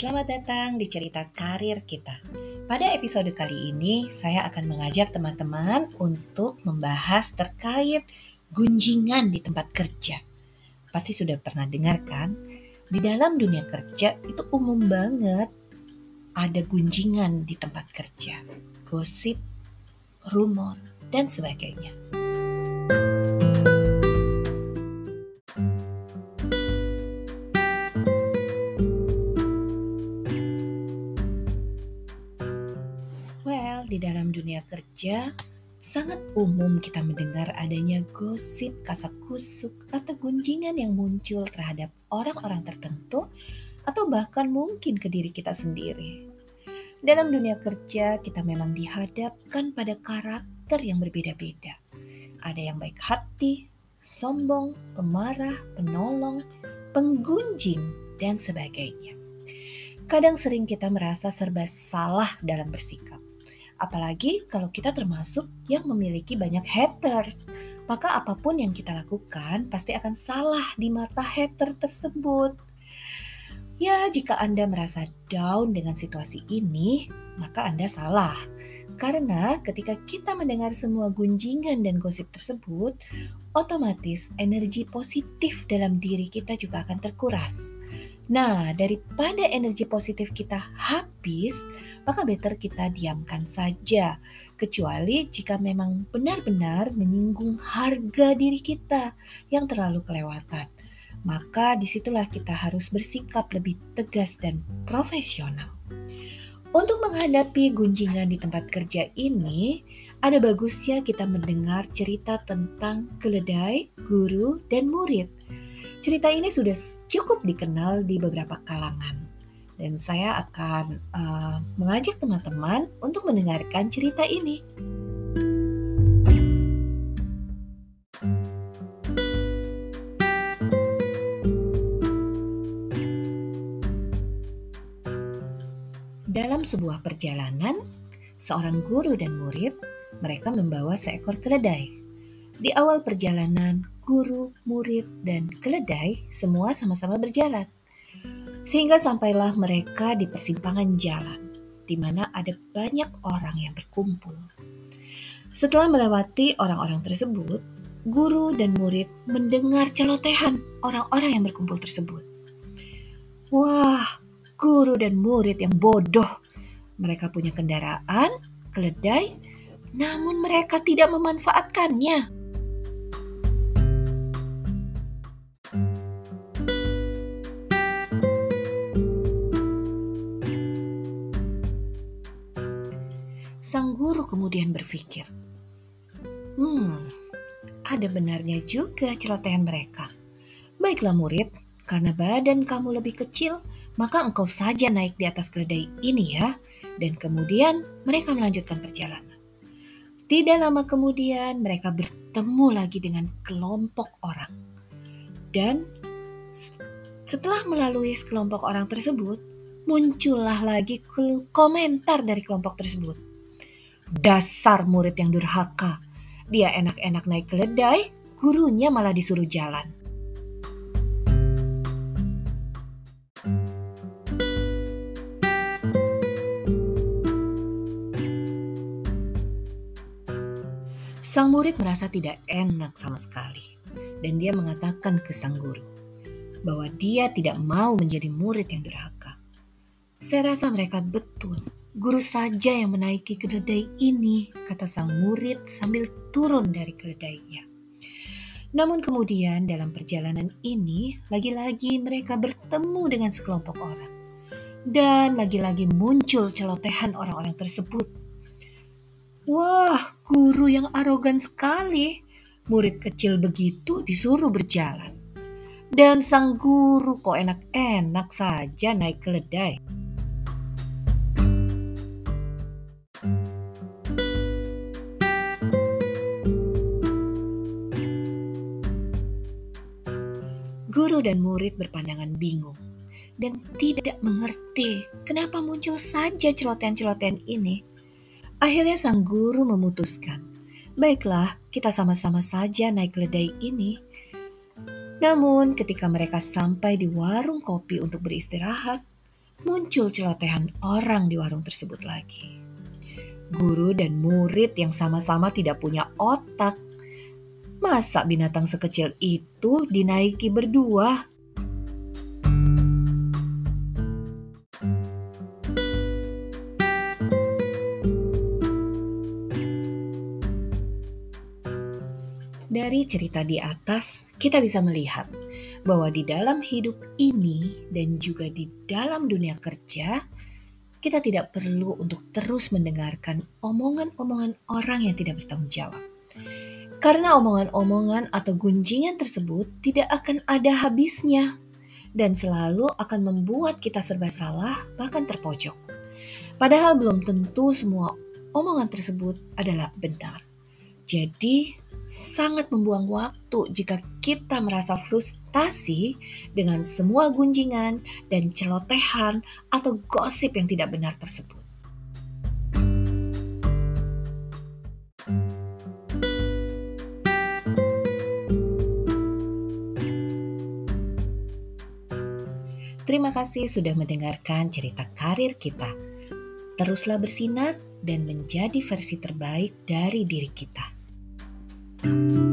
Selamat datang di cerita karir kita. Pada episode kali ini, saya akan mengajak teman-teman untuk membahas terkait gunjingan di tempat kerja. Pasti sudah pernah dengar kan? Di dalam dunia kerja itu umum banget ada gunjingan di tempat kerja. Gosip, rumor, dan sebagainya. Di dalam dunia kerja, sangat umum kita mendengar adanya gosip, kasak kusuk, atau gunjingan yang muncul terhadap orang-orang tertentu, atau bahkan mungkin ke diri kita sendiri. Dalam dunia kerja, kita memang dihadapkan pada karakter yang berbeda-beda. Ada yang baik hati, sombong, pemarah, penolong, penggunjing, dan sebagainya. Kadang sering kita merasa serba salah dalam bersikap. Apalagi kalau kita termasuk yang memiliki banyak haters, maka apa pun yang kita lakukan pasti akan salah di mata hater tersebut. Ya, jika Anda merasa down dengan situasi ini, maka Anda salah. Karena ketika kita mendengar semua gunjingan dan gosip tersebut, otomatis energi positif dalam diri kita juga akan terkuras. Nah, daripada energi positif kita habis, maka better kita diamkan saja. Kecuali jika memang benar-benar menyinggung harga diri kita yang terlalu kelewatan. Maka di situlah kita harus bersikap lebih tegas dan profesional. Untuk menghadapi gunjingan di tempat kerja ini, ada bagusnya kita mendengar cerita tentang keledai, guru, dan murid Cerita ini sudah cukup dikenal di beberapa kalangan, dan saya akan uh, mengajak teman-teman untuk mendengarkan cerita ini. Dalam sebuah perjalanan, seorang guru dan murid mereka membawa seekor keledai. Di awal perjalanan, guru, murid, dan keledai semua sama-sama berjalan. Sehingga sampailah mereka di persimpangan jalan, di mana ada banyak orang yang berkumpul. Setelah melewati orang-orang tersebut, guru dan murid mendengar celotehan orang-orang yang berkumpul tersebut. Wah, guru dan murid yang bodoh. Mereka punya kendaraan, keledai, namun mereka tidak memanfaatkannya. Sang guru kemudian berpikir, "Hmm, ada benarnya juga celotehan mereka. Baiklah murid, karena badan kamu lebih kecil, maka engkau saja naik di atas keledai ini ya." Dan kemudian mereka melanjutkan perjalanan. Tidak lama kemudian mereka bertemu lagi dengan kelompok orang. Dan setelah melalui kelompok orang tersebut, muncullah lagi komentar dari kelompok tersebut. Dasar murid yang durhaka. Dia enak-enak naik keledai, gurunya malah disuruh jalan. Sang murid merasa tidak enak sama sekali, dan dia mengatakan ke sang guru bahwa dia tidak mau menjadi murid yang durhaka. Saya rasa mereka betul Guru saja yang menaiki keledai ini, kata sang murid sambil turun dari keledainya. Namun kemudian dalam perjalanan ini, lagi-lagi mereka bertemu dengan sekelompok orang. Dan lagi-lagi muncul celotehan orang-orang tersebut. Wah, guru yang arogan sekali. Murid kecil begitu disuruh berjalan. Dan sang guru kok enak-enak saja naik keledai. Dan murid berpandangan bingung dan tidak mengerti kenapa muncul saja celotehan-celotehan ini. Akhirnya sang guru memutuskan, baiklah kita sama-sama saja naik keledai ini. Namun ketika mereka sampai di warung kopi untuk beristirahat, muncul celotehan orang di warung tersebut lagi. Guru dan murid yang sama-sama tidak punya otak. Masa binatang sekecil itu dinaiki berdua? Dari cerita di atas, kita bisa melihat bahwa di dalam hidup ini dan juga di dalam dunia kerja, kita tidak perlu untuk terus mendengarkan omongan-omongan orang yang tidak bertanggung jawab. Karena omongan-omongan atau gunjingan tersebut tidak akan ada habisnya dan selalu akan membuat kita serba salah bahkan terpojok. Padahal belum tentu semua omongan tersebut adalah benar. Jadi, sangat membuang waktu jika kita merasa frustasi dengan semua gunjingan dan celotehan atau gosip yang tidak benar tersebut. Terima kasih sudah mendengarkan cerita karir kita. Teruslah bersinar dan menjadi versi terbaik dari diri kita. thank you